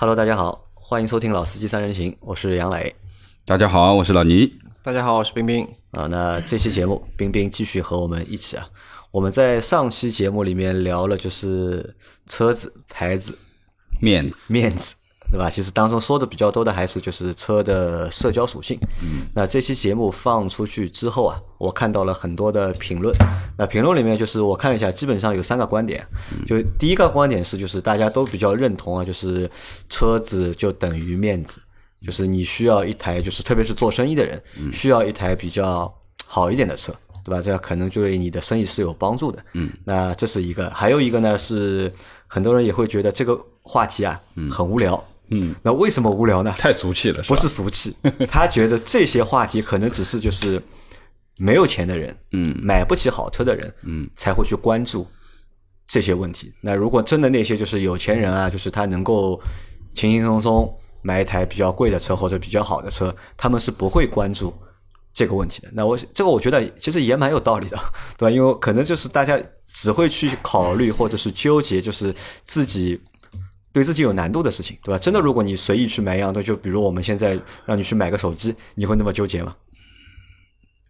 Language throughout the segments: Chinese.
Hello，大家好，欢迎收听《老司机三人行》，我是杨磊。大家好，我是老倪。大家好，我是冰冰。啊，那这期节目，冰冰继续和我们一起啊。我们在上期节目里面聊了，就是车子、牌子、面子、面子，对吧？其实当中说的比较多的还是就是车的社交属性。嗯。那这期节目放出去之后啊，我看到了很多的评论。那评论里面就是我看了一下，基本上有三个观点。就第一个观点是，就是大家都比较认同啊，就是车子就等于面子，就是你需要一台，就是特别是做生意的人，需要一台比较好一点的车，对吧？这样可能对你的生意是有帮助的。嗯。那这是一个，还有一个呢是很多人也会觉得这个话题啊很无聊。嗯。那为什么无聊呢？太俗气了，不是俗气，他觉得这些话题可能只是就是没有钱的人，嗯买不起好车的人，嗯，才会去关注这些问题。那如果真的那些就是有钱人啊，就是他能够轻轻松松买一台比较贵的车或者比较好的车，他们是不会关注这个问题的。那我这个我觉得其实也蛮有道理的，对吧？因为可能就是大家只会去考虑或者是纠结，就是自己。对自己有难度的事情，对吧？真的，如果你随意去买一样东西，就比如我们现在让你去买个手机，你会那么纠结吗？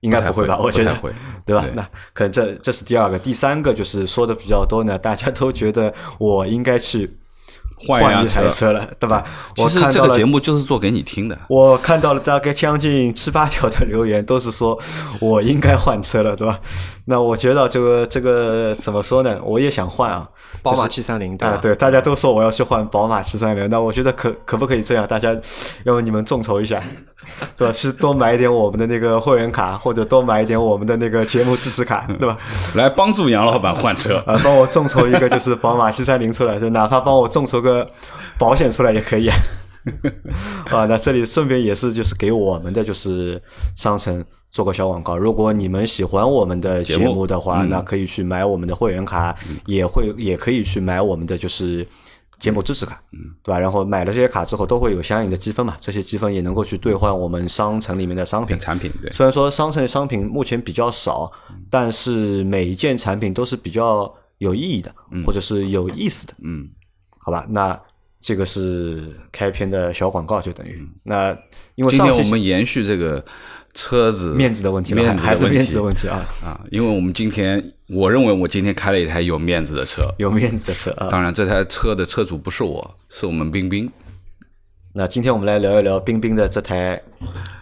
应该不会吧？我觉得会，对吧？那可能这这是第二个，第三个就是说的比较多呢，大家都觉得我应该去换一台车了，对吧？其实这个节目就是做给你听的。我看到了大概将近七八条的留言，都是说我应该换车了，对吧？那我觉得这个这个怎么说呢？我也想换啊，宝马七三零，对吧？对，大家都说我要去换宝马七三零，那我觉得可可不可以这样？大家要不你们众筹一下，对吧？去多买一点我们的那个会员卡，或者多买一点我们的那个节目支持卡，对吧？来帮助杨老板换车啊，帮我众筹一个就是宝马七三零出来，就哪怕帮我众筹个保险出来也可以。啊，那这里顺便也是就是给我们的就是商城做个小广告。如果你们喜欢我们的节目的话，那可以去买我们的会员卡，也会也可以去买我们的就是节目支持卡，嗯，对吧？然后买了这些卡之后，都会有相应的积分嘛，这些积分也能够去兑换我们商城里面的商品产品。对，虽然说商城的商品目前比较少，但是每一件产品都是比较有意义的，或者是有意思的。嗯，好吧，那。这个是开篇的小广告，就等于那因为今天我们延续这个车子面子的问题，面还是面子的问题啊啊！因为我们今天，我认为我今天开了一台有面子的车，有面子的车啊。当然，这台车的车主不是我，是我们冰冰。那今天我们来聊一聊冰冰的这台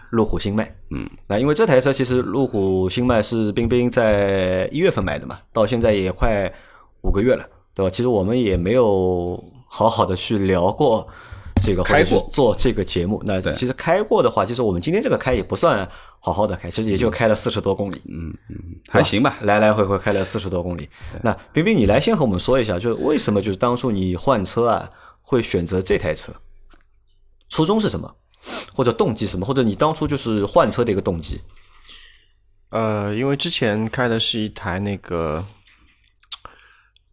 路虎新迈。嗯，那因为这台车其实路虎新迈是冰冰在一月份买的嘛，到现在也快五个月了，对吧？其实我们也没有。好好的去聊过这个，开过做这个节目。那其实开过的话，其实我们今天这个开也不算好好的开，其实也就开了四十多公里。嗯嗯，还行吧，来来回回开了四十多公里。那冰冰，你来先和我们说一下，就是为什么就是当初你换车啊，会选择这台车？初衷是什么？或者动机什么？或者你当初就是换车的一个动机？呃，因为之前开的是一台那个。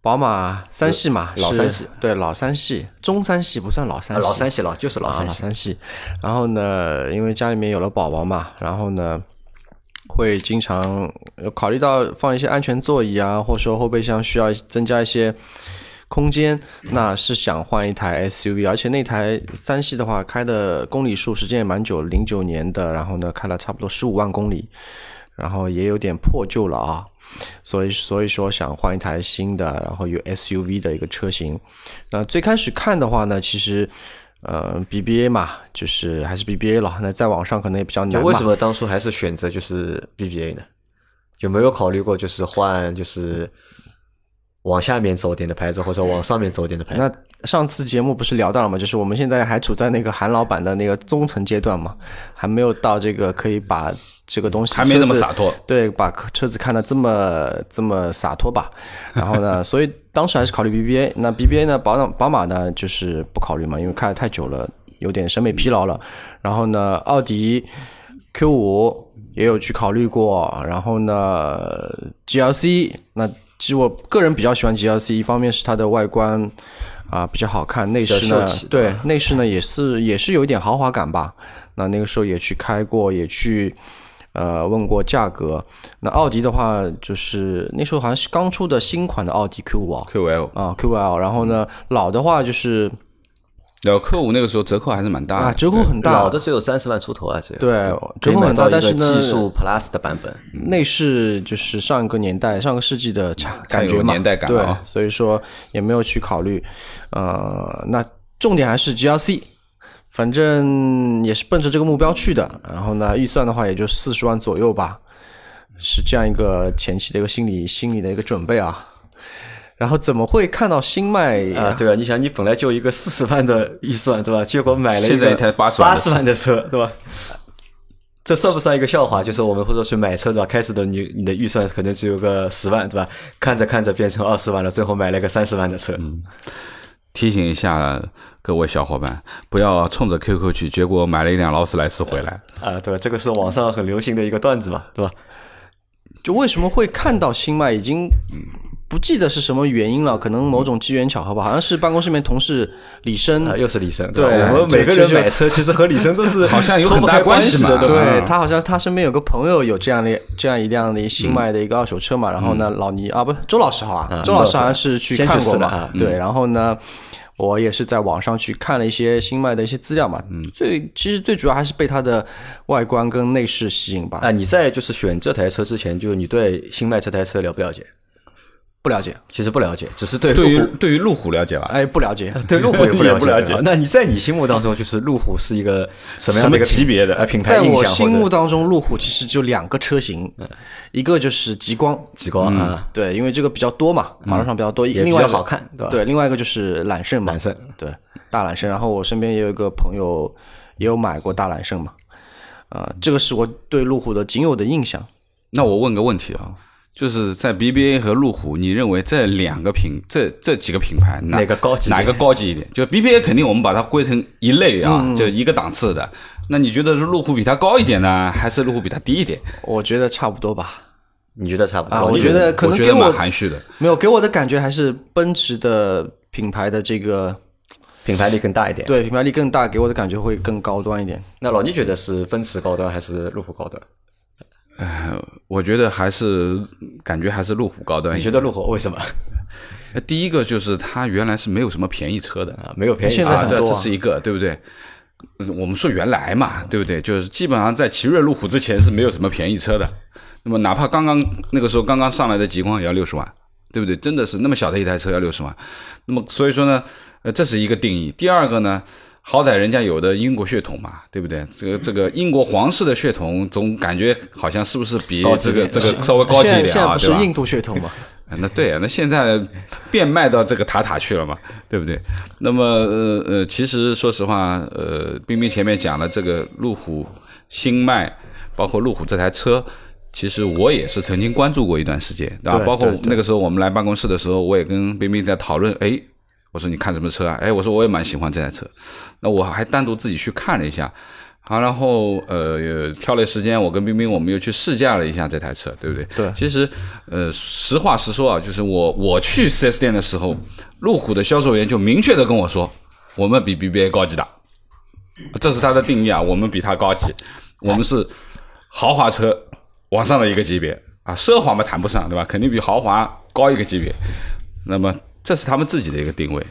宝马三系嘛，老三系，对老三系，中三系不算老三系，老三系了，就是老三系。三系。然后呢，因为家里面有了宝宝嘛，然后呢，会经常考虑到放一些安全座椅啊，或者说后备箱需要增加一些空间，那是想换一台 SUV。而且那台三系的话，开的公里数时间也蛮久，零九年的，然后呢，开了差不多十五万公里，然后也有点破旧了啊。所以，所以说想换一台新的，然后有 SUV 的一个车型。那最开始看的话呢，其实，呃，BBA 嘛，就是还是 BBA 了。那在网上可能也比较难。为什么当初还是选择就是 BBA 呢？有没有考虑过就是换就是往下面走点的牌子，或者往上面走点的牌子？那上次节目不是聊到了吗？就是我们现在还处在那个韩老板的那个中层阶段嘛，还没有到这个可以把。这个东西还没那么洒脱，对，把车子看得这么这么洒脱吧。然后呢，所以当时还是考虑 BBA。那 BBA 呢，宝宝马呢就是不考虑嘛，因为开的太久了，有点审美疲劳了。然后呢，奥迪 Q 五也有去考虑过。然后呢，GLC 那其实我个人比较喜欢 GLC，一方面是它的外观啊比较好看，内饰呢对内饰呢也是也是有一点豪华感吧。那那个时候也去开过，也去。呃，问过价格。那奥迪的话，就是那时候好像是刚出的新款的奥迪 Q 五啊，Q L 啊，Q L。然后呢，老的话就是然后科五那个时候折扣还是蛮大的，啊，折扣很大，老的只有三十万出头啊，这个对折扣很大，但是呢，技术 Plus 的版本。内饰就是上一个年代、上个世纪的产感觉嘛，有年代感对啊，所以说也没有去考虑。呃，那重点还是 GLC，反正也是奔着这个目标去的。然后呢，预算的话也就四十万左右吧，是这样一个前期的一个心理心理的一个准备啊。然后怎么会看到新迈啊，对啊，你想，你本来就一个四十万的预算，对吧？结果买了一台八80万的十万的车，对吧？这算不算一个笑话？就是我们或者去买车，对吧？开始的你你的预算可能只有个十万，对吧？看着看着变成二十万了，最后买了个三十万的车。提醒一下各位小伙伴，不要冲着 QQ 去，结果买了一辆劳斯莱斯回来。啊，对吧？这个是网上很流行的一个段子嘛，对吧？就为什么会看到新迈已经不记得是什么原因了，可能某种机缘巧合吧，好像是办公室里面同事李生啊，又是李生，对吧？我们每个人买车 其实和李生都是 好像有很大关关系嘛的，对他好像他身边有个朋友有这样的这样一辆的新迈的一个二手车嘛，然后呢，老倪啊不周老师好啊，周老师好像是去看过嘛对，然后呢。我也是在网上去看了一些新迈的一些资料嘛，嗯最其实最主要还是被它的外观跟内饰吸引吧。啊，你在就是选这台车之前，就是你对新迈这台车了不了解？不了解，其实不了解，只是对对于对于路虎了解吧？哎，不了解。对路虎也不了解。不了解那你在你心目当中，就是路虎是一个什么样的一个级别的呃品牌在我？心目当中，路虎其实就两个车型，一个就是极光，极光啊，对，因为这个比较多嘛，马路上比较多，也比较好看，对吧？对，另外一个就是揽胜嘛，揽胜对，大揽胜。然后我身边也有一个朋友也有买过大揽胜嘛，啊、这个是我对路虎的仅有的印象。那我问个问题啊，就是在 BBA 和路虎，你认为这两个品这这几个品牌哪哪个高级哪个高级一点？就 BBA 肯定我们把它归成一类啊，就一个档次的。那你觉得是路虎比它高一点呢，还是路虎比它低一点？我觉得差不多吧，你觉得差不多？啊，我你觉得可能给我蛮含蓄的。没有给我的感觉还是奔驰的品牌的这个品牌力更大一点。对品牌力更大，给我的感觉会更高端一点。那老倪觉得是奔驰高端还是路虎高端？我觉得还是感觉还是路虎高端。你觉得路虎为什么呃 第一个就是它原来是没有什么便宜车的，啊？没有便宜啊，对，这是一个，对不对？嗯我们说原来嘛，对不对？就是基本上在奇瑞、路虎之前是没有什么便宜车的。那么哪怕刚刚那个时候刚刚上来的极光也要六十万，对不对？真的是那么小的一台车要六十万。那么所以说呢，呃，这是一个定义。第二个呢，好歹人家有的英国血统嘛，对不对？这个这个英国皇室的血统，总感觉好像是不是比这个这个稍微高级一点啊，现在现在不是？印度血统吗？啊那对啊，那现在变卖到这个塔塔去了嘛，对不对？那么呃呃，其实说实话，呃，冰冰前面讲了这个路虎新迈，包括路虎这台车，其实我也是曾经关注过一段时间，对吧？对包括那个时候我们来办公室的时候，我也跟冰冰在讨论，哎，我说你看什么车啊？哎，我说我也蛮喜欢这台车，那我还单独自己去看了一下。好，然后呃，挑了时间，我跟冰冰我们又去试驾了一下这台车，对不对？对其实呃，实话实说啊，就是我我去 4S 店的时候，路虎的销售员就明确的跟我说，我们比 BBA 高级的，这是他的定义啊，我们比它高级，我们是豪华车往上的一个级别啊，奢华嘛谈不上，对吧？肯定比豪华高一个级别。那么这是他们自己的一个定位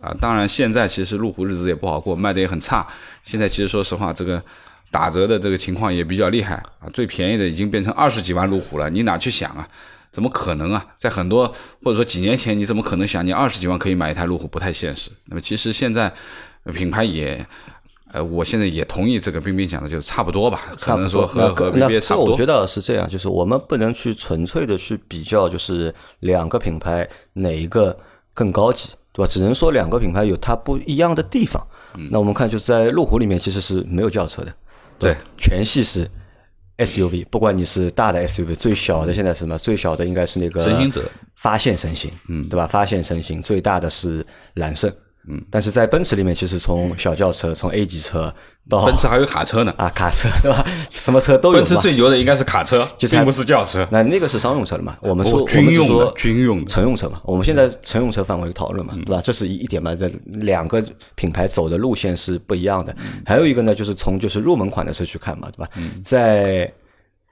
啊。当然，现在其实路虎日子也不好过，卖的也很差。现在其实说实话，这个打折的这个情况也比较厉害啊，最便宜的已经变成二十几万路虎了，你哪去想啊？怎么可能啊？在很多或者说几年前，你怎么可能想你二十几万可以买一台路虎？不太现实。那么其实现在呃品牌也。呃，我现在也同意这个冰冰讲的，就是差不多吧，可能说和那和那 BBA 差不多。这我觉得是这样，就是我们不能去纯粹的去比较，就是两个品牌哪一个更高级，对吧？只能说两个品牌有它不一样的地方。嗯那我们看就是在路虎里面其实是没有轿车的，对吧，全系是 SUV，不管你是大的 SUV，最小的现在是什么？最小的应该是那个神行者发现神行，嗯，对吧？发现神行最大的是揽胜，嗯，但是在奔驰里面，其实从小轿车，从 A 级车到奔驰还有卡车呢，啊卡车，对吧？什么车都有。奔驰最牛的应该是卡车，就是还并不是轿车。那那个是商用车了嘛？我们说、哦军用的我们说军用的乘用车嘛。我们现在乘用车范围讨论嘛，对吧？这是一一点嘛。这两个品牌走的路线是不一样的。还有一个呢，就是从就是入门款的车去看嘛，对吧？在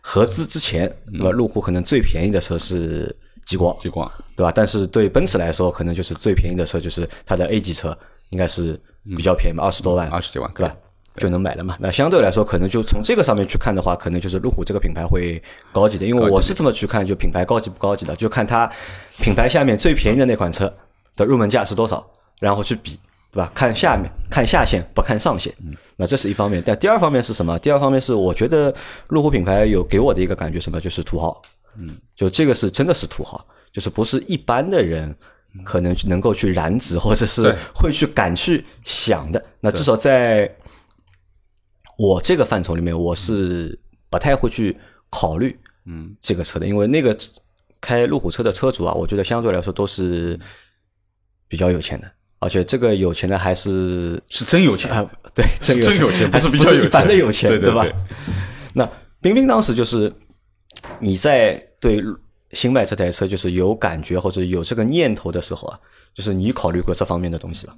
合资之前，对吧？路虎可能最便宜的车是极光，极光，对吧？但是对奔驰来说，可能就是最便宜的车就是它的 A 级车应该是比较便宜嘛，二十多万，二十几万对吧？就能买了嘛？那相对来说，可能就从这个上面去看的话，可能就是路虎这个品牌会高级的，因为我是这么去看，就品牌高级不高级的，就看它品牌下面最便宜的那款车的入门价是多少，然后去比，对吧？看下面看下限，不看上限。那这是一方面，但第二方面是什么？第二方面是我觉得路虎品牌有给我的一个感觉，什么就是土豪。嗯，就这个是真的是土豪，就是不是一般的人可能能够去染指，或者是会去敢去想的。那至少在我这个范畴里面，我是不太会去考虑嗯。这个车的，因为那个开路虎车的车主啊，我觉得相对来说都是比较有钱的，而且这个有钱的还是是真有钱。啊，对，是真有钱，还是不是比较有钱。是一般的有钱，吧对吧？那冰冰当时就是你在对新迈这台车就是有感觉或者有这个念头的时候啊，就是你考虑过这方面的东西吧？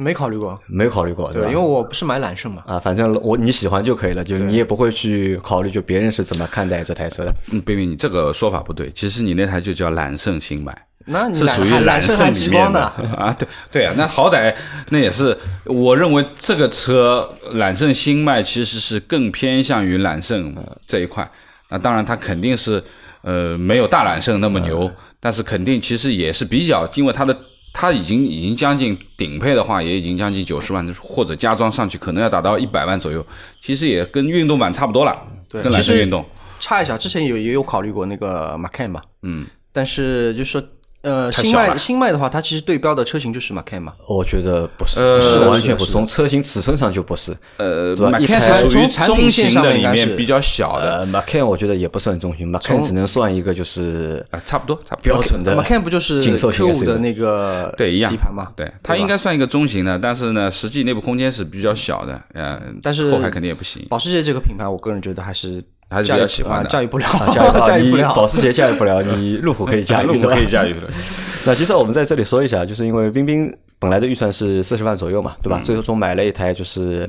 没考虑过，没考虑过，对吧？对，因为我不是买揽胜嘛，啊，反正我你喜欢就可以了，就你也不会去考虑就别人是怎么看待这台车的。嗯，贝贝，你这个说法不对，其实你那台就叫揽胜新迈。那你是属于揽揽胜里面极光的，啊，对对啊，那好歹那也是，我认为这个车揽胜新迈其实是更偏向于揽胜这一块。那当然，它肯定是呃没有大揽胜那么牛，但是肯定其实也是比较，因为它的它已经已经将近顶配的话，也已经将近九十万，或者加装上去可能要达到一百万左右，其实也跟运动版差不多了，对跟揽胜运动。差一下，之前有也有考虑过那个 Macan 嘛，嗯，但是就是说呃新迈新迈的话，它其实对标的车型就是 Macan 嘛，我觉得不是，呃完全不是，从车型尺寸上就不是。呃，Macan 是属于中型的里面比较小的，呃，Macan 我觉得也不算中型，Macan 只能算一个就是啊，差不多，差不多。标准的 Macan 不就是紧凑型 Q 五的那个对一样。底盘嘛？对，它应该算一个中型的，但是呢，实际内部空间是比较小的，呃，但是后排肯定也不行。保时捷这个品牌，我个人觉得还是还是比较喜欢的。啊驾驭不了，啊 驾驭不了，你保。时捷驾驭不了，你 路虎可以驾驭，路虎可以驾驭的，那其实我们在这里说一下，就是因为冰冰本来的预算是四十万左右嘛，对吧？最终买了一台就是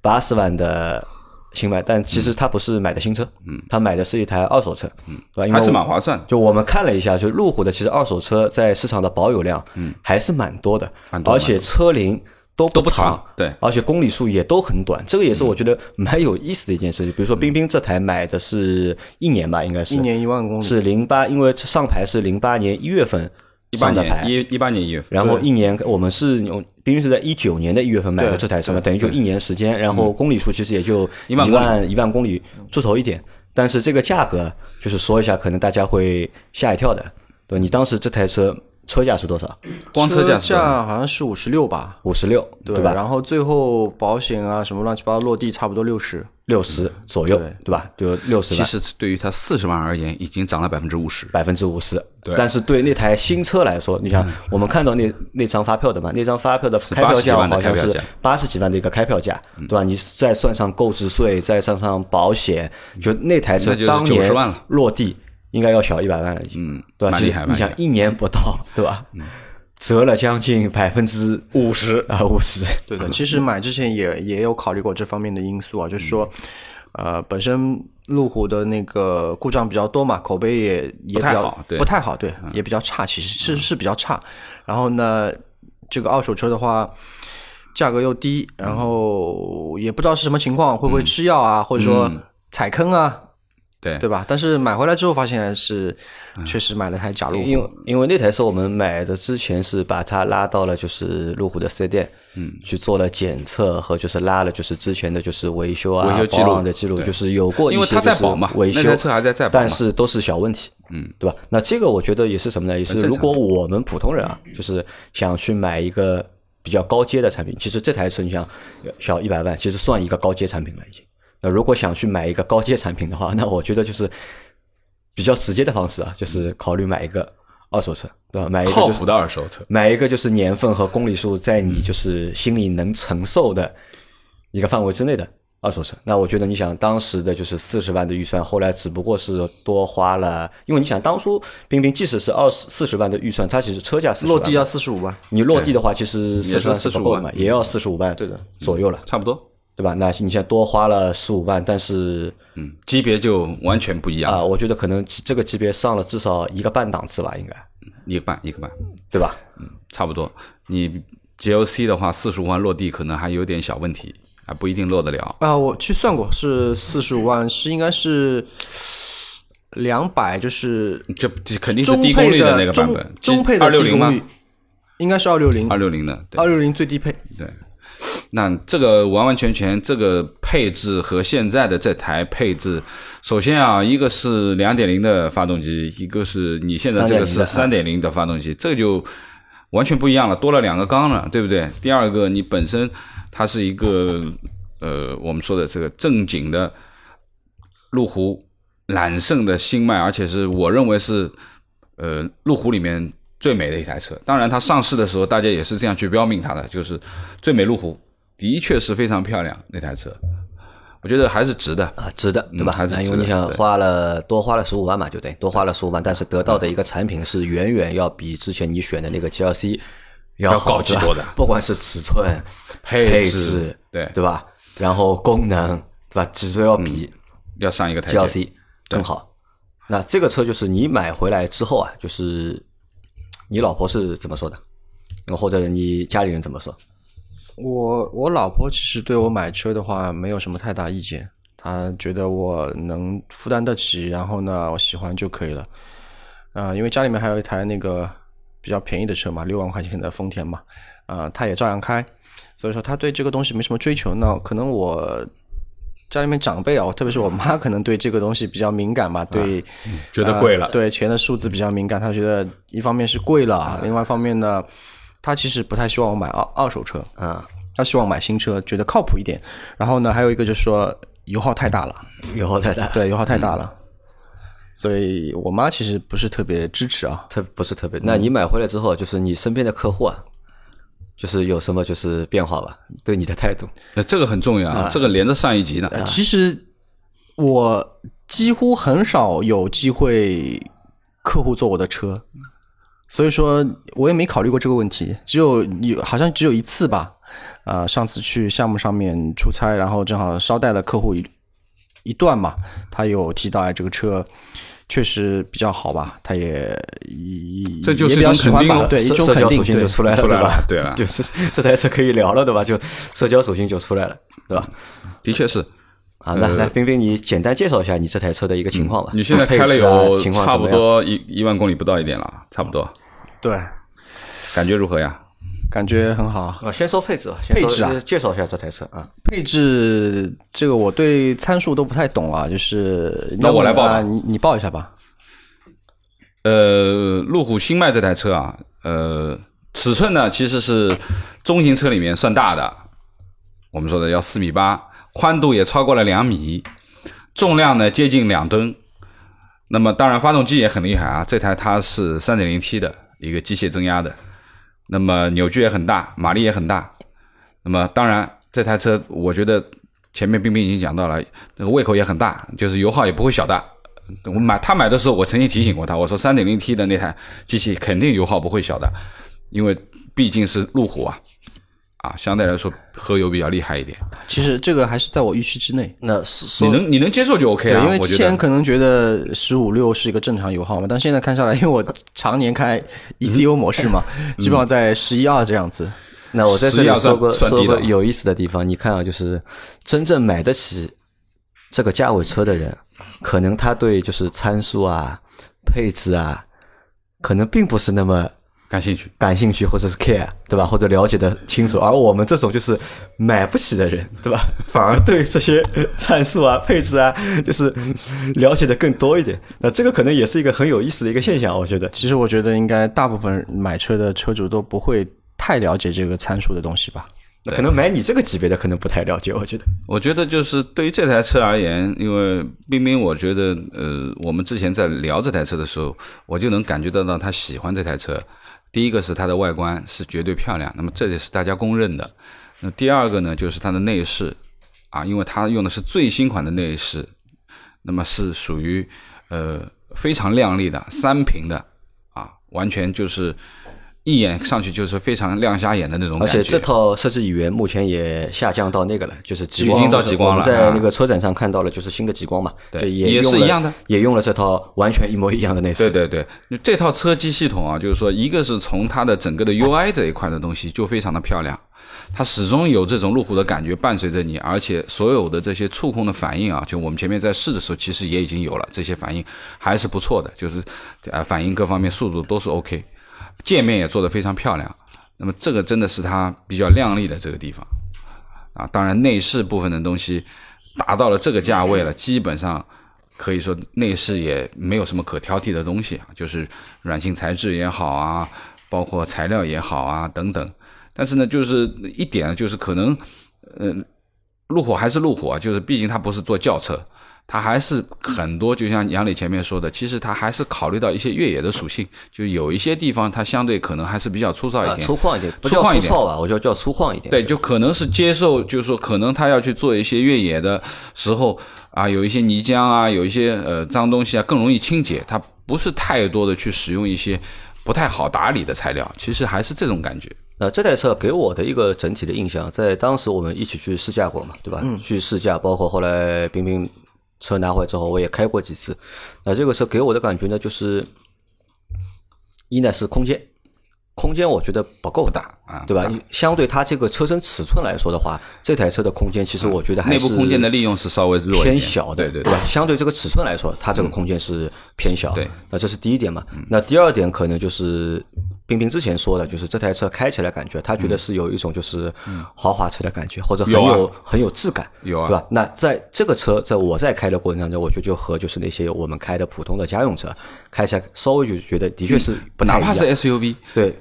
八十万的新买，但其实他不是买的新车，嗯，他买的是一台二手车，嗯，对吧？还是蛮划算。就我们看了一下，就路虎的其实二手车在市场的保有量，嗯，还是蛮多的，而且车龄都不都不长对。而且公里数也都很短，这个也是我觉得蛮有意思的一件事情。比如说冰冰这台买的是一年吧，应该是。一年一万公里，是零八，因为上牌是零八年一月份上的牌。年，一一八年一月份，然后一年我们是用冰冰是在一九年的一月份买的这台车嘛，等于就一年时间，然后公里数其实也就一万一万公里出头一点，但是这个价格就是说一下，可能大家会吓一跳的。对你当时这台车车价是多少？光车价好像是五十六吧，五十六，对吧？然后最后保险啊什么乱七八糟落地差不多六十，六十左右，对吧？就六十其，实对于它四十万而言，已经涨了百分之五十。百分之五十。对但是对那台新车来说，你想，我们看到那那张发票的嘛，那张发票的开票价好像是八十几万的一个开票价，对吧？你再算上购置税，再算上保险，就那台车当年90万了落地应该要小一百万了，已经，嗯对吧？你想一年不到，对吧？嗯。折了将近百分之五十。啊，五十。对的，其实买之前也也有考虑过这方面的因素啊，就是说，呃，本身路虎的那个故障比较多嘛，口碑也也比较太好对。不太好，对，也比较差，其实是是比较差。然后呢，这个二手车的话，价格又低，然后也不知道是什么情况，会不会吃药啊，或者说踩坑啊，对对吧？但是买回来之后发现是确实买了台假路虎，因为因为那台车我们买的之前是把它拉到了就是路虎的四 S 店，嗯，去做了检测和就是拉了就是之前的就是维修啊维修记录的记录，就是有过一些就是它在保嘛维修，那台车还在在保但是都是小问题，嗯，对吧？那这个我觉得也是什么呢？也是如果我们普通人啊，就是想去买一个比较高阶的产品，其实这台车你想小一百万，其实算一个高阶产品了已经。那如果想去买一个高阶产品的话，那我觉得就是比较直接的方式啊，就是考虑买一个二手车，对吧？买一个就是靠谱的二手车。买一个就是年份和公里数在你就是心里能承受的一个范围之内的二手车。那我觉得你想当时的就是四十万的预算，后来只不过是多花了，因为你想当初冰冰即使是二十四十万的预算，它其实车价落地要四十五万，你落地的话，其实四十万是45万不够的嘛，也要四十五万对的左右了，差不多，对吧？那你现在多花了十五万，但是嗯，级别就完全不一样，啊，我觉得可能这个级别上了至少一个半档次吧，应该一个半一个半，对吧？嗯差不多。你 GLC 的话，四十五万落地可能还有点小问题啊，不一定落得了。啊，我去算过，是四十五万，是应该是两百，就是这这肯定是低功率的那个版本，中配的二六零吗低功率？，应该是二六零，二六零的，对二六零最低配。对。那这个完完全全这个配置和现在的这台配置，首先啊，一个是两点零的发动机，一个是你现在这个是三点零的发动机，这个就完全不一样了，多了两个缸了，对不对？第二个，你本身它是一个呃，我们说的这个正经的路虎揽胜的新迈，而且是我认为是呃路虎里面最美的一台车。当然，它上市的时候大家也是这样去标明它的，就是最美路虎，的确是非常漂亮那台车。我觉得还是值的。啊，值的，对吧？还是那因为你想花了多花了十五万嘛，就对，多花了十五万，但是得到的一个产品是远远要比之前你选的那个 GLC 要要好高级多的不管是尺寸、配配置对对吧？然后功能，对吧？只是要比要上一个台阶。GLC 更好。那这个车就是你买回来之后啊，就是你老婆是怎么说的？或者你家里人怎么说？我我老婆其实对我买车的话没有什么太大意见，她觉得我能负担得起，然后呢我喜欢就可以了。啊、因为家里面还有一台那个比较便宜的车嘛，六万块钱的丰田嘛，啊、她也照样开，所以说她对这个东西没什么追求。那可能我家里面长辈啊，特别是我妈，可能对这个东西比较敏感嘛，对，觉得贵了呃对钱的数字比较敏感，她觉得一方面是贵了，另外一方面呢，她其实不太希望我买二二手车，啊，他希望买新车，觉得靠谱一点。然后呢，还有一个就是说油耗太大了，油耗太大，对，油耗太大了，所以我妈其实不是特别支持啊。特不是特别。那你买回来之后，就是你身边的客户啊，就是有什么就是变化吧？对你的态度，那这个很重要啊，这个连着上一集呢。呃其实我几乎很少有机会客户坐我的车，所以说我也没考虑过这个问题。只有有好像只有一次吧，啊、上次去项目上面出差，然后正好捎带了客户一一段嘛，他有提到哎这个车。确实比较好吧，他也也这就是也比较一种肯定了喜欢吧，对一社种肯定，社交属性对就出来了，对吧？对了 就是这台车可以聊了，对吧？就社交属性就出来了，对吧？的确是，啊，那来冰冰，你简单介绍一下你这台车的一个情况吧。你现在开了有情况差不怎么样多一一万公里不到一点了，差不多，对，感觉如何呀？感觉很好。啊，先说配置吧，先说配置啊介绍一下这台车啊。配置这个我对参数都不太懂啊，就是那我来报吧啊你你报一下吧。呃，路虎新迈这台车啊，呃，尺寸呢其实是中型车里面算大的，我们说的要四米八，宽度也超过了两米，重量呢接近两吨。那么当然发动机也很厉害啊，这台它是三点零 T 的一个机械增压的，那么扭矩也很大，马力也很大。那么当然这台车我觉得前面冰冰已经讲到了，那个胃口也很大，就是油耗也不会小的。我买他买的时候，我曾经提醒过他，我说三点零 T 的那台机器肯定油耗不会小的，因为毕竟是路虎啊，啊，相对来说喝油比较厉害一点。其实这个还是在我预期之内。那你能你能接受就 OK 对，啊，因为之前。可能觉得十五六是一个正常油耗嘛，但现在看下来，因为我常年开 ECU 模式嘛，基本上在十一二这样子。那我在这里说个算算低的说个有意思的地方，你看啊，就是真正买得起这个价位车的人，可能他对就是参数啊、配置啊，可能并不是那么感兴趣，感兴趣或者是 care，对吧？或者了解的清楚。而我们这种就是买不起的人，对吧？反而对这些参数啊、配置啊，就是了解的更多一点。那这个可能也是一个很有意思的一个现象，我觉得。其实我觉得应该大部分买车的车主都不会太了解这个参数的东西吧。那可能买你这个级别的可能不太了解，我觉得。我觉得就是对于这台车而言，因为冰冰，我觉得呃，我们之前在聊这台车的时候，我就能感觉得到他喜欢这台车。第一个是它的外观是绝对漂亮，那么这也是大家公认的。那第二个呢，就是它的内饰啊，因为它用的是最新款的内饰，那么是属于呃非常亮丽的三屏的啊，完全就是一眼上去就是非常亮瞎眼的那种感觉。而且这套设计语言目前也下降到那个了，就是极光，已经到极光了我们在啊那个车展上看到了，就是新的极光嘛，对就也用了是一样的，也用了这套完全一模一样的内饰。对对对，这套车机系统啊，就是说，一个是从它的整个的 UI 这一块的东西就非常的漂亮，它始终有这种路虎的感觉伴随着你，而且所有的这些触控的反应啊，就我们前面在试的时候，其实也已经有了这些反应，还是不错的，就是呃反应各方面速度都是 OK，界面也做得非常漂亮。那么这个真的是它比较亮丽的这个地方啊，当然内饰部分的东西达到了这个价位了，基本上。可以说内饰也没有什么可挑剔的东西啊，就是软性材质也好啊，包括材料也好啊等等。但是呢，就是一点就是可能，呃，路虎还是路虎啊，就是毕竟它不是做轿车，它还是很多，就像杨磊前面说的，其实它还是考虑到一些越野的属性，就有一些地方它相对可能还是比较粗糙一啊，点，粗犷一点，不叫粗犷一点。粗糙吧，我叫叫粗犷一点。对，就可能是接受，就是说，可能他要去做一些越野的时候啊，有一些泥浆啊，有一些呃脏东西啊，更容易清洁。它不是太多的去使用一些不太好打理的材料，其实还是这种感觉。那这台车给我的一个整体的印象，在当时我们一起去试驾过嘛，对吧？嗯去试驾，包括后来冰冰车拿回来之后，我也开过几次。那这个车给我的感觉呢，就是一呢是空间，空间我觉得不够大啊对吧？相对它这个车身尺寸来说的话，这台车的空间其实我觉得还是内部空间的利用是稍微弱偏小的，对对对吧？相对这个尺寸来说，它这个空间是偏小。对，那这是第一点嘛。那第二点可能就是冰冰之前说的，就是这台车开起来感觉，他觉得是有一种就是豪华车的感觉，或者很有啊很有质感，有啊对吧？那在这个车在我在开的过程当中，我觉得就和就是那些我们开的普通的家用车开起来稍微就觉得的确是不。哪怕是 SUV，对，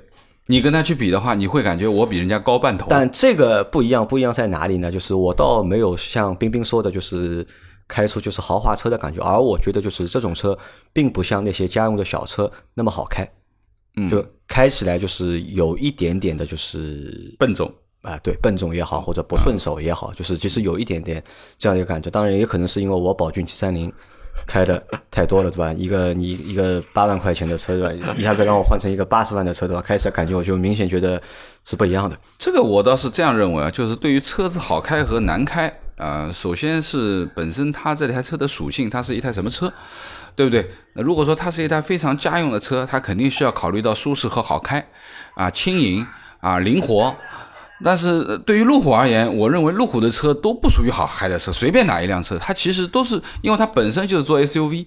你跟他去比的话，你会感觉我比人家高半头。但这个不一样，不一样在哪里呢？就是我倒没有像冰冰说的，就是开出就是豪华车的感觉，而我觉得就是这种车并不像那些家用的小车那么好开，嗯就开起来就是有一点点的，就是笨重，啊，对，笨重也好，或者不顺手也好，就是其实有一点点这样的一个感觉。当然，也可能是因为我宝骏七三零开的太多了，对吧？一个你一个八万块钱的车，对吧？一下子让我换成一个八十万的车，对吧？开起来感觉我就明显觉得是不一样的。这个我倒是这样认为啊，就是对于车子好开和难开、呃首先是本身它这台车的属性，它是一台什么车，对不对？那如果说它是一台非常家用的车，它肯定需要考虑到舒适和好开啊、轻盈啊、灵活。但是对于路虎而言，我认为路虎的车都不属于好开的车，随便哪一辆车，它其实都是因为它本身就是做 SUV，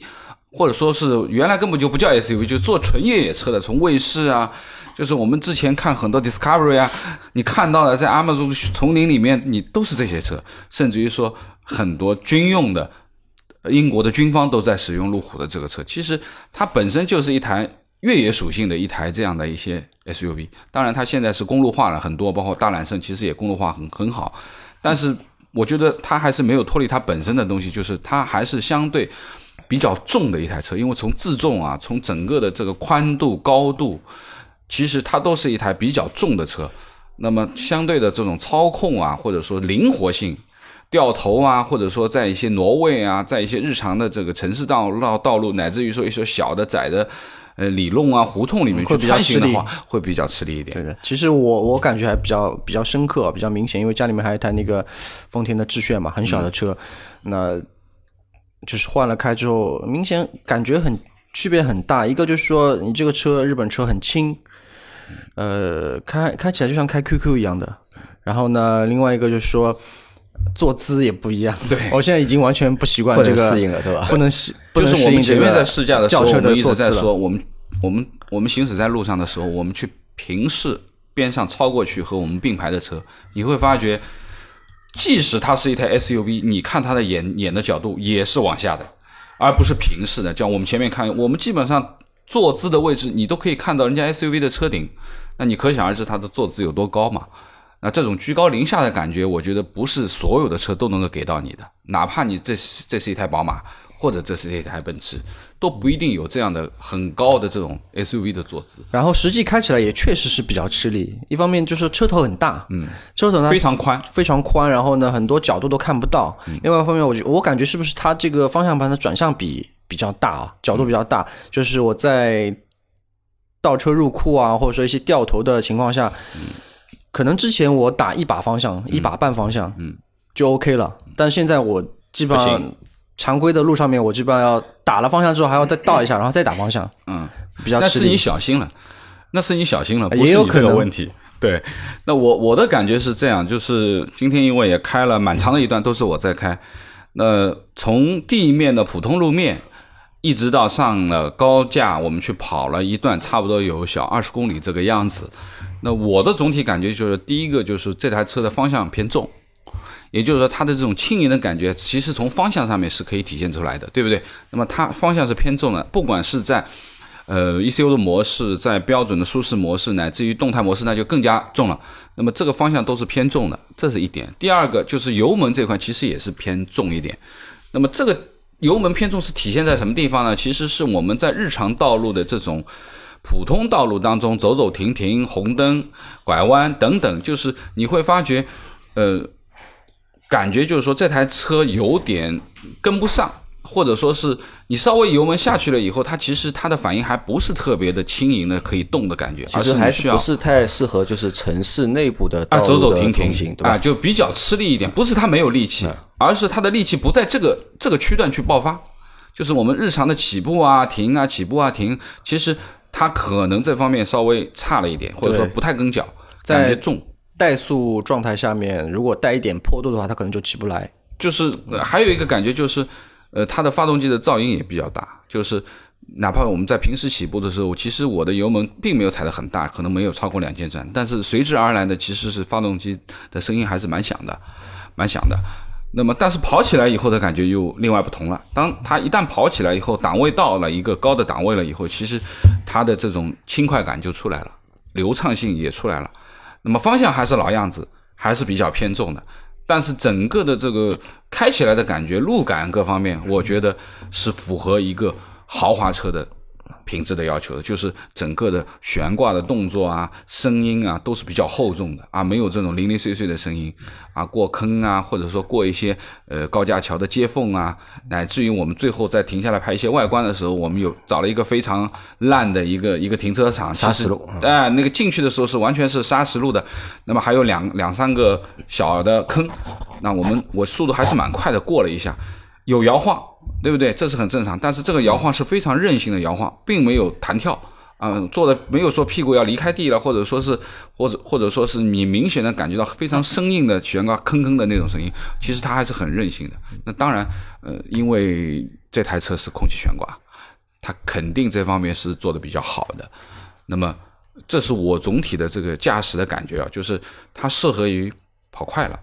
或者说是原来根本就不叫 SUV，就做纯越野车的，从卫士啊，就是我们之前看很多 Discovery 啊，你看到的在 Amazon 丛林里面，你都是这些车，甚至于说很多军用的，英国的军方都在使用路虎的这个车，其实它本身就是一台越野属性的一台这样的一些 SUV。当然，它现在是公路化了很多，包括大揽胜其实也公路化很很好，但是我觉得它还是没有脱离它本身的东西，就是它还是相对比较重的一台车，因为从自重啊，从整个的这个宽度、高度，其实它都是一台比较重的车。那么相对的这种操控啊，或者说灵活性、掉头啊，或者说在一些挪位啊，在一些日常的这个城市道道道路，乃至于说一些小的窄的呃里弄啊、胡同里面去会比较吃力穿行的话，会比较吃力一点。对的，其实我我感觉还比较比较深刻，比较明显，因为家里面还有一台那个丰田的致炫嘛，很小的车，那就是换了开之后，明显感觉很区别很大。一个就是说，你这个车日本车很轻，呃，开开起来就像开 QQ 一样的。然后呢，另外一个就是说。坐姿也不一样，对我现在已经完全不习惯这个，适应了对吧不能适，不就能适应这个是我们前面在试驾的时候，轿车的我们一直在说，我们我们我们行驶在路上的时候，我们去平视边上超过去和我们并排的车，你会发觉，即使它是一台 SUV，你看它的眼眼的角度也是往下的，而不是平视的。就像我们前面看，我们基本上坐姿的位置，你都可以看到人家 SUV 的车顶，那你可想而知它的坐姿有多高嘛。那这种居高临下的感觉，我觉得不是所有的车都能够给到你的，哪怕你这是这是一台宝马，或者这是一台奔驰，都不一定有这样的很高的这种 SUV 的坐姿，然后实际开起来也确实是比较吃力。一方面就是车头很大，嗯，车头呢非常宽。非常宽，然后呢很多角度都看不到。另外一方面，我觉我感觉是不是它这个方向盘的转向比比较大啊，角度比较大。就是我在倒车入库啊，或者说一些掉头的情况下，可能之前我打一把方向、一把半方向，嗯，就 OK 了。但现在我基本上常规的路上面，我基本上要打了方向之后还要再倒一下，然后再打方向，嗯，比较那是你。小心了，那是你小心了，不也是你这有可能个问题。对，那我我的感觉是这样，就是今天因为也开了蛮长的一段，都是我在开。那从地面的普通路面，一直到上了高架，我们去跑了一段，差不多有小二十公里这个样子。那我的总体感觉就是，第一个就是这台车的方向偏重，也就是说它的这种轻盈的感觉，其实从方向上面是可以体现出来的，对不对？那么它方向是偏重的，不管是在呃 ECU 的模式，在标准的舒适模式，乃至于动态模式，那就更加重了。那么这个方向都是偏重的，这是一点。第二个就是油门这块其实也是偏重一点。那么这个油门偏重是体现在什么地方呢？其实是我们在日常道路的这种普通道路当中走走停停、红灯、拐弯等等，就是你会发觉，呃，感觉就是说这台车有点跟不上，或者说是你稍微油门下去了以后，它其实它的反应还不是特别的轻盈的，可以动的感觉，而其实还需要是不是太适合就是城市内部的道啊，走走停停通行，对吧？啊，就比较吃力一点。不是它没有力气，而是它的力气不在这个这个区段去爆发。就是我们日常的起步啊、停啊、起步啊、停，其实他可能这方面稍微差了一点，或者说不太跟脚，在感觉重。怠速状态下面，如果带一点坡度的话，它可能就起不来。就是、呃还有一个感觉就是，呃，它的发动机的噪音也比较大，就是哪怕我们在平时起步的时候，其实我的油门并没有踩得很大，可能没有超过两千转，但是随之而来的其实是发动机的声音还是蛮响的，蛮响的。那么，但是跑起来以后的感觉又另外不同了。当它一旦跑起来以后，档位到了一个高的档位了以后，其实它的这种轻快感就出来了，流畅性也出来了。那么方向还是老样子，还是比较偏重的。但是整个的这个开起来的感觉、路感各方面，我觉得是符合一个豪华车的品质的要求的，就是整个的悬挂的动作啊、声音啊，都是比较厚重的啊，没有这种零零碎碎的声音啊，过坑啊，或者说过一些呃高架桥的接缝啊，乃至于我们最后再停下来拍一些外观的时候，我们有找了一个非常烂的一个一个停车场，砂石路哎、那个进去的时候是完全是砂石路的，那么还有两两三个小的坑，那我们我速度还是蛮快的，过了一下，有摇晃，对不对？这是很正常，但是这个摇晃是非常韧性的摇晃，并没有弹跳。啊、做的没有说屁股要离开地了，或者说是，或者或者说是你明显的感觉到非常生硬的悬挂坑坑的那种声音，其实它还是很韧性的。那当然，呃，因为这台车是空气悬挂，它肯定这方面是做的比较好的。那么，这是我总体的这个驾驶的感觉啊，就是它适合于跑快了，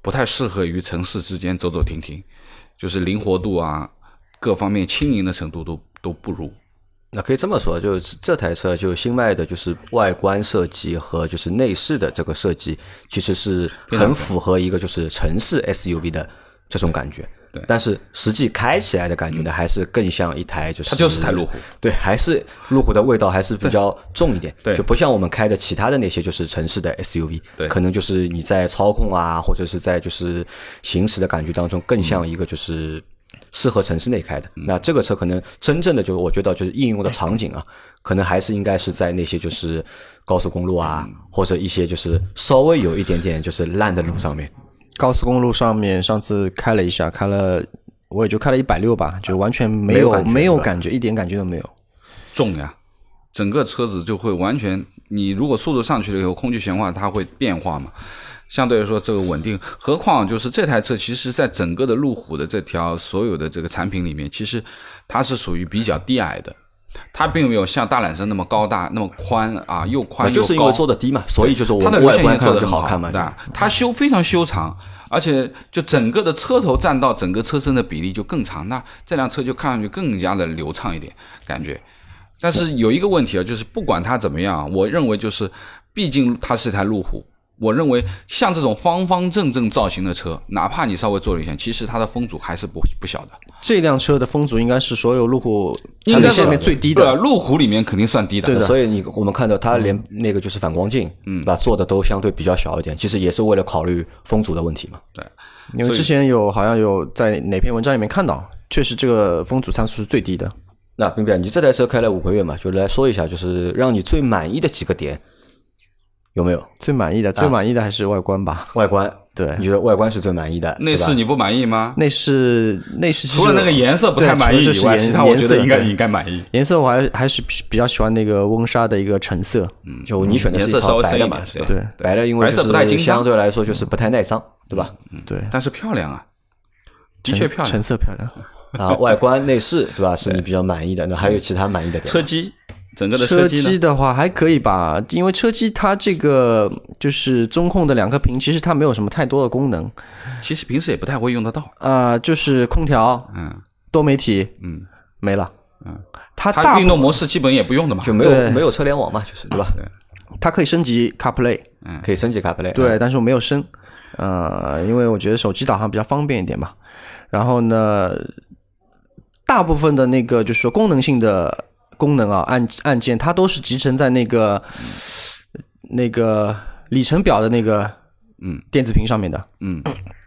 不太适合于城市之间走走停停，就是灵活度啊，各方面轻盈的程度都都不如。那可以这么说，就是这台车就新卖的，就是外观设计和就是内饰的这个设计，其实是很符合一个就是城市 SUV 的这种感觉。对。但是实际开起来的感觉呢，还是更像一台就是它就是台路虎，对，还是路虎的味道还是比较重一点，对。就不像我们开的其他的那些就是城市的 SUV，对。可能就是你在操控啊，或者是在就是行驶的感觉当中，更像一个就是适合城市内开的。那这个车可能真正的就是我觉得就是应用的场景啊，可能还是应该是在那些就是高速公路啊，或者一些就是稍微有一点点就是烂的路上面。高速公路上面上次开了一下，开了我也就开了一百六吧，就完全没有没有感觉没有感觉，一点感觉都没有。重呀，整个车子就会完全，你如果速度上去了以后，空气悬挂它会变化嘛，相对来说这个稳定。何况就是这台车，其实在整个的路虎的这条所有的这个产品里面，其实它是属于比较低矮的，它并没有像大揽胜那么高大、那么宽啊，又宽又高。就是因为做的低嘛，所以就是我它的外观看也做得很上去好看嘛。对吧？它修非常修长，而且就整个的车头占到整个车身的比例就更长，那这辆车就看上去更加的流畅一点感觉。但是有一个问题啊，就是不管它怎么样，我认为就是，毕竟它是一台路虎。我认为像这种方方正正造型的车，哪怕你稍微做了一下，其实它的风阻还是不不小的。这辆车的风阻应该是所有路虎应该是产品线里面最低的。路虎里面肯定算低的。对的所以你我们看到它连那个就是反光镜，嗯，把做的都相对比较小一点，其实也是为了考虑风阻的问题嘛。对因为之前有好像有在哪篇文章里面看到，确实这个风阻参数是最低的。那冰冰，你这台车开了五个月嘛，就来说一下，就是让你最满意的几个点有没有？最满意的，最满意的还是外观吧。外观，对你觉得外观是最满意的？内饰你不满意吗？内饰内饰其实除了那个颜色不太满意以外，其他我觉得应该应该满意。颜色我还还是比比较喜欢那个温莎的一个橙色。嗯就你选的是一颜色稍套白的嘛，微深一点是吧？对白的因为白色就不太经相对来说就是不太耐脏，对吧？对，但是漂亮啊，的确漂亮橙亮。色漂亮。啊，外观内饰对吧？是你比较满意的。那还有其他满意的？车机，整个的车机的话还可以吧，因为车机它这个就是中控的两个屏，其实它没有什么太多的功能其实平时也不太会用得到。啊、就是空调、嗯多媒体，嗯，没了。嗯，它大它运动模式基本也不用的嘛。就没有没有车联网嘛，就是对吧？对它可以升级 CarPlay，嗯可以升级 CarPlay。对，但是我没有升，呃，因为我觉得手机导航比较方便一点嘛。然后呢，大部分的那个就是说功能性的功能啊，按按键它都是集成在那个那个里程表的那个嗯。电子屏上面的。嗯，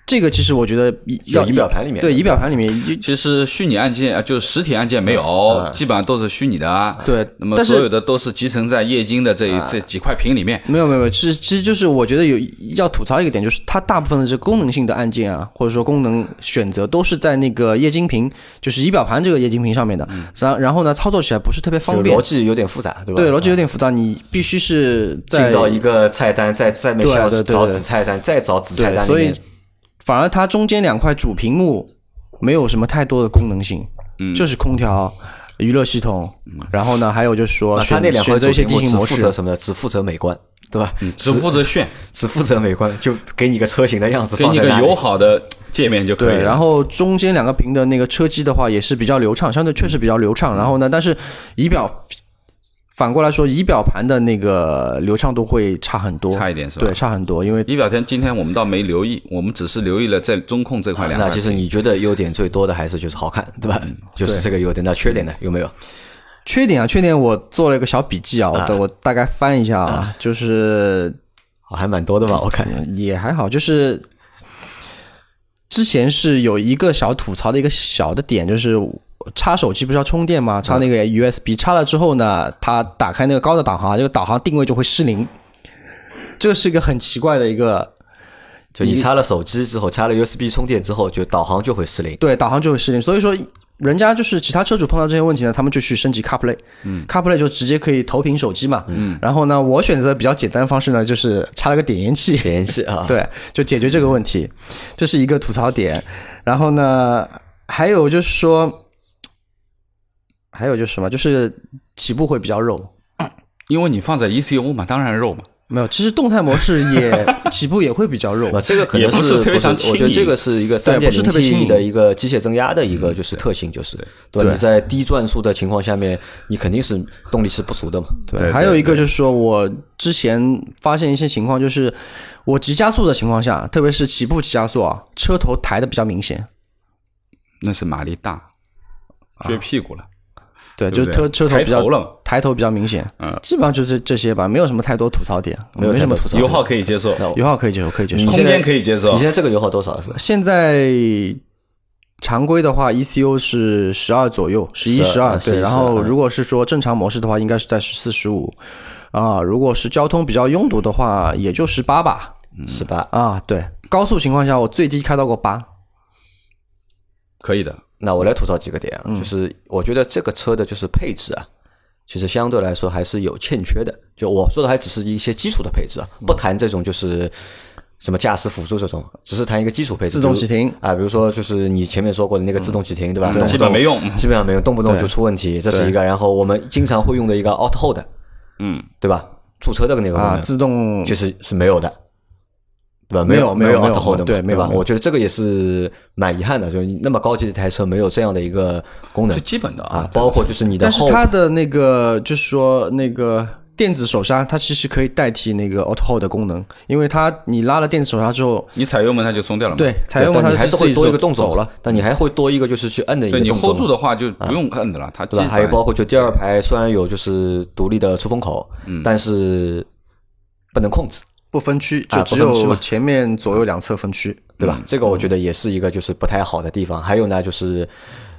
这个其实我觉得要仪表盘里面对仪表盘里面其实虚拟按键啊，就是实体按键没有，基本上都是虚拟的啊。对那么所有的都是集成在液晶的这这几块屏里面。没有没有没有，其实其实就是我觉得有要吐槽一个点，就是它大部分的这功能性的按键啊，或者说功能选择都是在那个液晶屏，就是仪表盘这个液晶屏上面的。然、然后呢，操作起来不是特别方便逻。辑有点复杂，对吧？对，逻辑有点复杂，你必须是在进到一个菜单，在在面对下找对对对子菜单，再找子菜对，所以单里面。反而它中间两块主屏幕没有什么太多的功能性，嗯就是空调、娱乐系统，然后呢，还有就是说啊，它选那两块选择一些主屏幕只机型模式。负责什么的？只负责美观，对吧？只负责炫，只负责美观，就给你个车型的样子给你个友好的界面就可以了。对，然后中间两个屏的那个车机的话也是比较流畅，相对确实比较流畅。然后呢，但是仪表反过来说，仪表盘的那个流畅度会差很多，差一点是吧对，差很多，因为仪表天今天我们倒没留意，我们只是留意了在中控这块两。那其实你觉得优点最多的还是就是好看，对吧？就是这个优点。那缺点呢？有没有？缺点啊，缺点我做了一个小笔记啊，我等我大概翻一下啊，就是哦还蛮多的吧，我看。也还好，就是之前是有一个小吐槽的一个小的点，就是插手机不是要充电吗？插那个 USB，插了之后呢，它打开那个高的导航，这个导航定位就会失灵，这是一个很奇怪的一个，就你插了手机之后，插了 USB 充电之后，就导航就会失灵。对，导航就会失灵，所以说。人家就是其他车主碰到这些问题呢，他们就去升级 CarPlay，嗯，CarPlay 就直接可以投屏手机嘛，嗯，然后呢，我选择比较简单的方式呢，就是插了个点烟器，点烟器啊，对，就解决这个问题，这是一个吐槽点。然后呢，还有就是说，还有就是什么，就是起步会比较肉。因为你放在 ECU 嘛，当然肉嘛。没有，其实动态模式也 起步也会比较肉啊，。这个可能是特别不是常轻我觉得这个是一个三对不是点零特别轻 T 的一个机械增压的一个就是特性，就是对吧？对你在低转速的情况下面，你肯定是动力是不足的嘛。对，还有一个就是说我之前发现一些情况，就是我急加速的情况下，特别是起步急加速啊，车头抬的比较明显。那是马力大，撅屁股了。对，对不对就车车头比较抬头了抬头比较明显。嗯，基本上就这这些吧，没有什么太多吐槽点，没有什么吐槽。油耗可以接受，油耗可以接受，可以接受。空间可以接受你现。在这个油耗多少是？现在常规的话，ECU 是十二左右，十一、十二11对。然后嗯如果是说正常模式的话，应该是在十四、十五啊。如果是交通比较拥堵的话，也就十八吧。十八。啊，对，高速情况下我最低开到过八。可以的，那我来吐槽几个点嗯啊，就是我觉得这个车的就是配置啊，其实相对来说还是有欠缺的。就我说的还只是一些基础的配置啊，嗯不谈这种就是什么驾驶辅助这种，只是谈一个基础配置，自动启停啊，比如说就是你前面说过的那个自动启停，对吧？动不动基本没用 基本上没用，动不动就出问题，这是一个。然后我们经常会用的一个 Auto Hold，嗯，对吧？驻车的那个功啊，能，自动就是是没有的，对吧？没有有没没有没有？对没有我觉得这个也是蛮遗憾的，就是那么高级的一台车没有这样的一个功能最基本的啊，包括就是你的但是它的那个就是说那个电子手刹，它其实可以代替那个 Auto Hold 的功能，因为它你拉了电子手刹之后，你踩油门它就松掉了嘛。对，采用它还是会多一个动作走了。，但你还会多一个就是去摁的一个对你动作 hold 住。的话就不用摁的了，它对吧？还有包括就第二排虽然有就是独立的出风口，嗯但是不能控制，不分区，啊就只有前面左右两侧分区。对吧？这个我觉得也是一个就是不太好的地方。还有呢，就是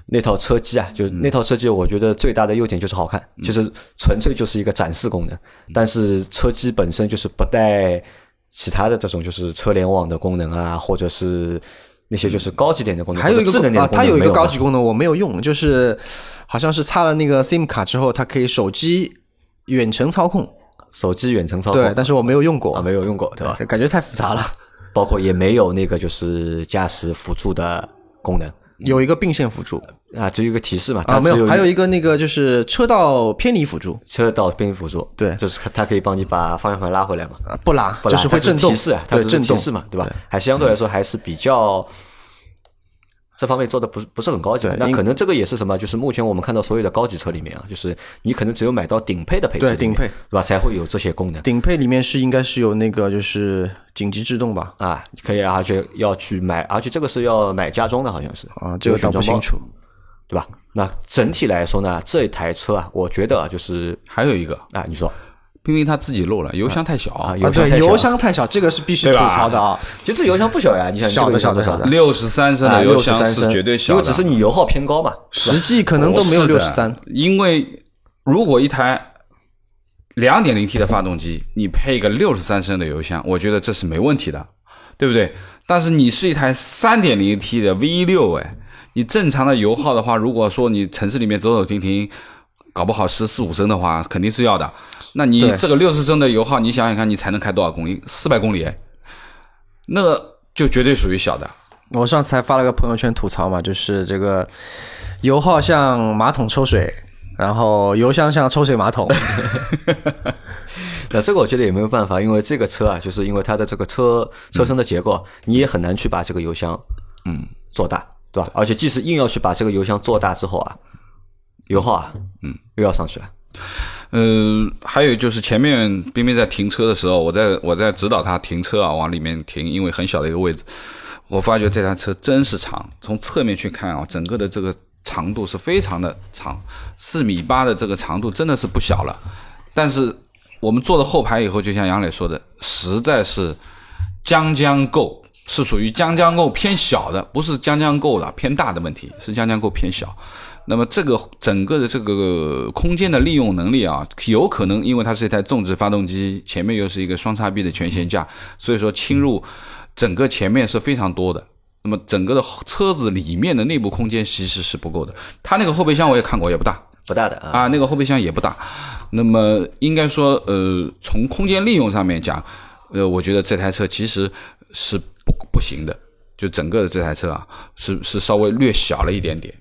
那套车机啊，就是那套车机，我觉得最大的优点就是好看，其实纯粹就是一个展示功能。但是车机本身就是不带其他的这种就是车联网的功能啊，或者是那些就是高级点的功能，还有一个或者智能啊它有一个高级功能我没有用，就是好像是插了那个 SIM 卡之后，它可以手机远程操控，手机远程操控，对，但是我没有用过。啊，没有用过，对吧？感觉太复杂了。包括也没有那个就是驾驶辅助的功能。有一个并线辅助。啊，只有一个提示嘛，啊，没有，还有一个那个就是车道偏离辅助，车道偏离辅助，对。就是它可以帮你把方向盘拉回来嘛，啊不拉，不拉就是会震动，它提示啊，它对，是震动。提示嘛，对吧？还相对来说还是比较。这方面做的不是不是很高级那可能这个也是什么？就是目前我们看到所有的高级车里面啊，就是你可能只有买到顶配的配置，对顶配对吧？才会有这些功能顶配里面是应该是有那个就是紧急制动吧？啊，可以，而且要去买，而且这个是要买家装的，好像是啊，这个搞不清楚。对吧？那整体来说呢，这台车啊，我觉得啊，就是还有一个，啊，你说冰冰他自己漏了，油箱太小，啊，啊，对，油箱太小。油箱太小，这个是必须吐槽的啊。其实油箱不小呀，你想小的你这个油箱小的。六十三升啊，的油箱是绝对小的，因为只是你油耗偏高嘛。实际可能都没有六十三，因为如果一台两点零 T 的发动机，你配一个六十三升的油箱，我觉得这是没问题的，对不对？但是你是一台三点零 T 的 V 六，哎，你正常的油耗的话，如果说你城市里面走走停停，搞不好十四五升的话，肯定是要的。那你这个六十升的油耗，你想想看，你才能开多少公里？四百公里，哎，那个就绝对属于小的。我上次还发了个朋友圈吐槽嘛，就是这个油耗像马桶抽水，然后油箱像抽水马桶。那这个我觉得也没有办法，因为这个车啊，就是因为它的这个车车身的结构，你也很难去把这个油箱嗯做大，对吧？而且即使硬要去把这个油箱做大之后啊，油耗啊，嗯，又要上去了。呃，还有就是前面冰冰在停车的时候，我在我在指导他停车啊，往里面停，因为很小的一个位置，我发觉这台车真是长，从侧面去看啊，整个的这个长度是非常的长，四米八的这个长度真的是不小了。但是我们坐了后排以后，就像杨磊说的，实在是将将够，是属于将将够偏小的，不是将将够的偏大的问题，是将将够偏小。那么这个整个的这个空间的利用能力啊，有可能因为它是一台纵置发动机，前面又是一个双叉臂的全悬架，所以说侵入整个前面是非常多的。那么整个的车子里面的内部空间其实是不够的。它那个后备箱我也看过，也不大不大的啊，啊，那个后备箱也不大。那么应该说，呃，从空间利用上面讲，呃，我觉得这台车其实是不不行的。就整个的这台车啊，是是稍微略小了一点点，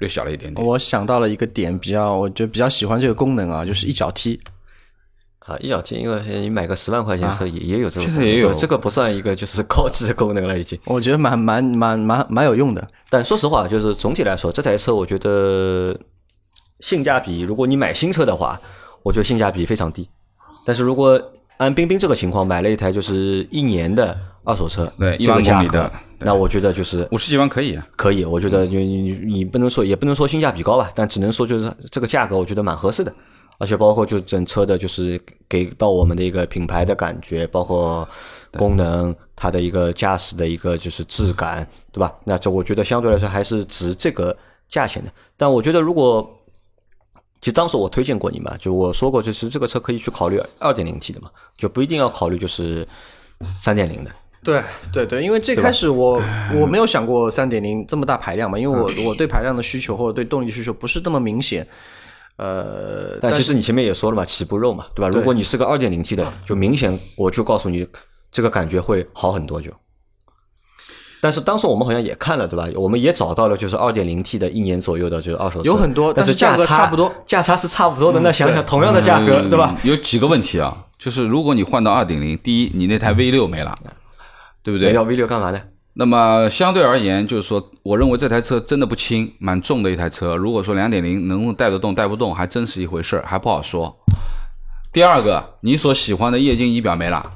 略小了一点点。我想到了一个点，比较我就比较喜欢这个功能啊，就是一脚踢。啊，一脚踢，因为你买个十万块钱车也、也有这个确功能，实也有对这个不算一个就是高级的功能了已经。我觉得蛮蛮蛮蛮蛮有用的。但说实话，就是总体来说，这台车我觉得性价比，如果你买新车的话，我觉得性价比非常低。但是如果按冰冰这个情况买了一台就是一年的二手车，对一万公里的，那我觉得就是五十几万可以啊，可以。我觉得你你你不能说也不能说性价比高吧，但只能说就是这个价格我觉得蛮合适的。而且包括就整车的，就是给到我们的一个品牌的感觉，包括功能，它的一个驾驶的一个就是质感，对吧？那这我觉得相对来说还是值这个价钱的。但我觉得如果，其实当时我推荐过你嘛，就我说过，就是这个车可以去考虑二点零 T 的嘛，就不一定要考虑就是三点零的。对对对，因为最开始我我没有想过三点零这么大排量嘛，因为我我对排量的需求或者对动力需求不是这么明显。呃，但其实你前面也说了嘛，起步肉嘛，对吧？如果你是个二点零 T 的，就明显我就告诉你，这个感觉会好很多就。但是当时我们好像也看了，对吧？我们也找到了，就是二点零 T 的一年左右的，就是二手车有很多但但是价格差不多，价差是差不多的。那想想同样的价格，对吧？嗯有几个问题啊，就是如果你换到二点零，第一，你那台 V 六没了，对不对？要 V 六干嘛呢？那么相对而言，就是说，我认为这台车真的不轻，蛮重的一台车。如果说两点零能带得动带不动，还真是一回事儿，还不好说。第二个，你所喜欢的液晶仪表没了，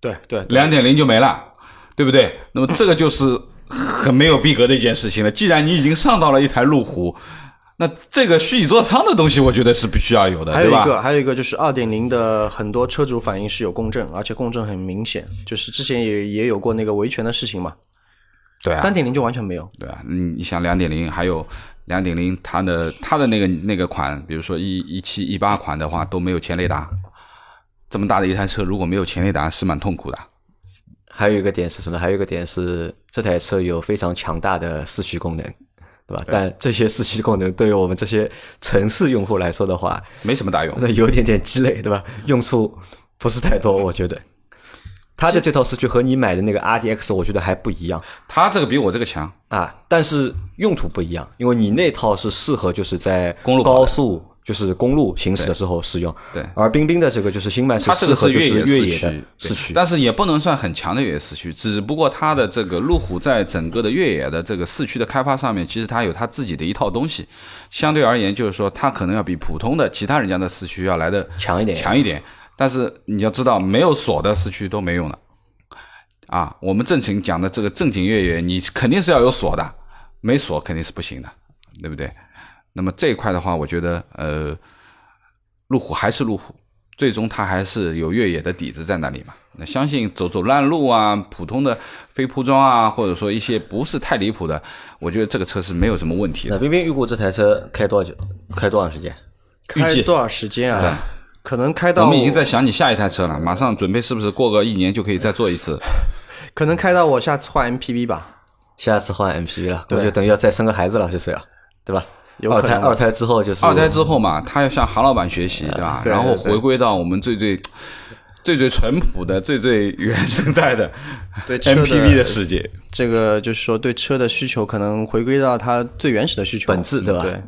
对对，两点零就没了，对不对？那么这个就是很没有逼格的一件事情了。既然你已经上到了一台路虎，那这个虚拟座舱的东西，我觉得是必须要有的，对吧？还有一个，还有一个就是二点零的很多车主反映是有共振，而且共振很明显，就是之前也也有过那个维权的事情嘛。对啊，三点零就完全没有。对啊，你你想两点零，还有两点零，它的它的那个那个款，比如说一一七一八款的话都没有前雷达，这么大的一台车如果没有前雷达是蛮痛苦的。还有一个点是什么？还有一个点是这台车有非常强大的四驱功能，对吧？但这些四驱功能对于我们这些城市用户来说的话，没什么大用。那有点点鸡肋，对吧？用处不是太多，我觉得。他的这套四驱和你买的那个 RDX，我觉得还不一样。他这个比我这个强啊，但是用途不一样，因为你那套是适合就是在公路高速。就是公路行驶的时候使用，对。而冰冰的这个就是新迈，它这个是越野四驱，但是也不能算很强的越野四驱。只不过它的这个路虎在整个的越野的这个四驱的开发上面，其实它有它自己的一套东西。相对而言，就是说它可能要比普通的其他人家的四驱要来的强一点，强一点。但是你要知道，没有锁的四驱都没用的。啊，我们正经讲的这个正经越野，你肯定是要有锁的，没锁肯定是不行的，对不对？那么这一块的话，我觉得呃。路虎还是路虎，最终它还是有越野的底子在那里嘛。那相信走走烂路啊，普通的非铺装啊，或者说一些不是太离谱的，我觉得这个车是没有什么问题的。那冰冰预估这台车开多久？开多长时间？开多少时间啊？可能开到我们已经在想你下一台车了，马上准备是不是过个一年就可以再做一次？可能开到我下次换 MPV 吧。下次换 MPV 了，那就等于要再生个孩子了，就是了，对吧？二胎二胎之后就是二胎之后嘛，他要向韩老板学习，对吧？然后回归到我们最最最最淳朴的、最最原生态的对 MPV 的世界。这个就是说，对车的需求可能回归到它最原始的需求本质，对吧？对。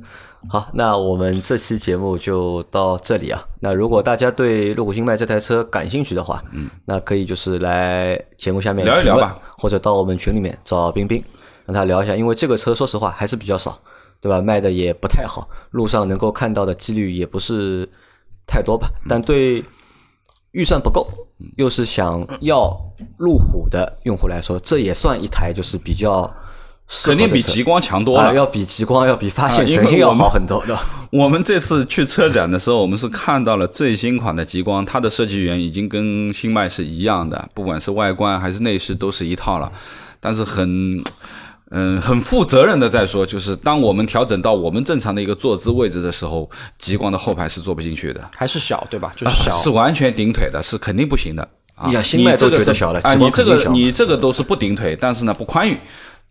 好，那我们这期节目就到这里啊。那如果大家对路虎新迈这台车感兴趣的话，嗯，那可以就是来节目下面聊一聊吧，或者到我们群里面找冰冰，让他聊一下，因为这个车说实话还是比较少。对吧？卖的也不太好，路上能够看到的几率也不是太多吧。但对预算不够，又是想要路虎的用户来说，这也算一台就是比较肯定比极光强多了，要比极光要比发现神行要好很多的。我们这次去车展的时候，我们是看到了最新款的极光，它的设计语言已经跟新迈是一样的，不管是外观还是内饰都是一套了，但是很。嗯，很负责任的在说，就是当我们调整到我们正常的一个坐姿位置的时候，极光的后排是坐不进去的，还是小对吧？就是小，是完全顶腿的，是肯定不行的。你想新迈都觉得小了，啊，你这个你这个都是不顶腿，但是呢不宽裕。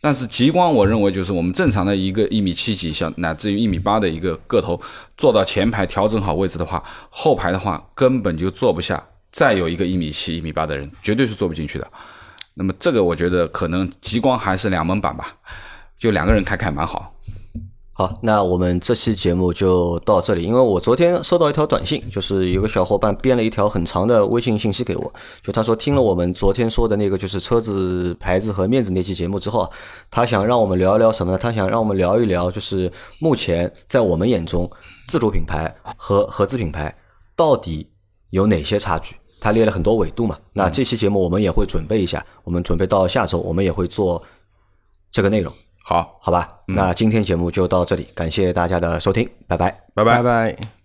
但是极光，我认为就是我们正常的一个一米七几，小乃至于一米八的一个个头，坐到前排调整好位置的话，后排的话根本就坐不下。再有一个一米七、一米八的人，绝对是坐不进去的。那么这个我觉得可能极光还是两门版吧，就两个人开开蛮好。好，那我们这期节目就到这里。因为我昨天收到一条短信，就是有个小伙伴编了一条很长的微信信息给我，就他说听了我们昨天说的那个就是车子牌子和面子那期节目之后，他想让我们聊一聊什么呢？他想让我们聊一聊，就是目前在我们眼中自主品牌和合资品牌到底有哪些差距。他列了很多纬度嘛，那这期节目我们也会准备一下，我们准备到下周我们也会做这个内容，好。好吧？那今天节目就到这里，感谢大家的收听，拜。拜，拜。拜拜。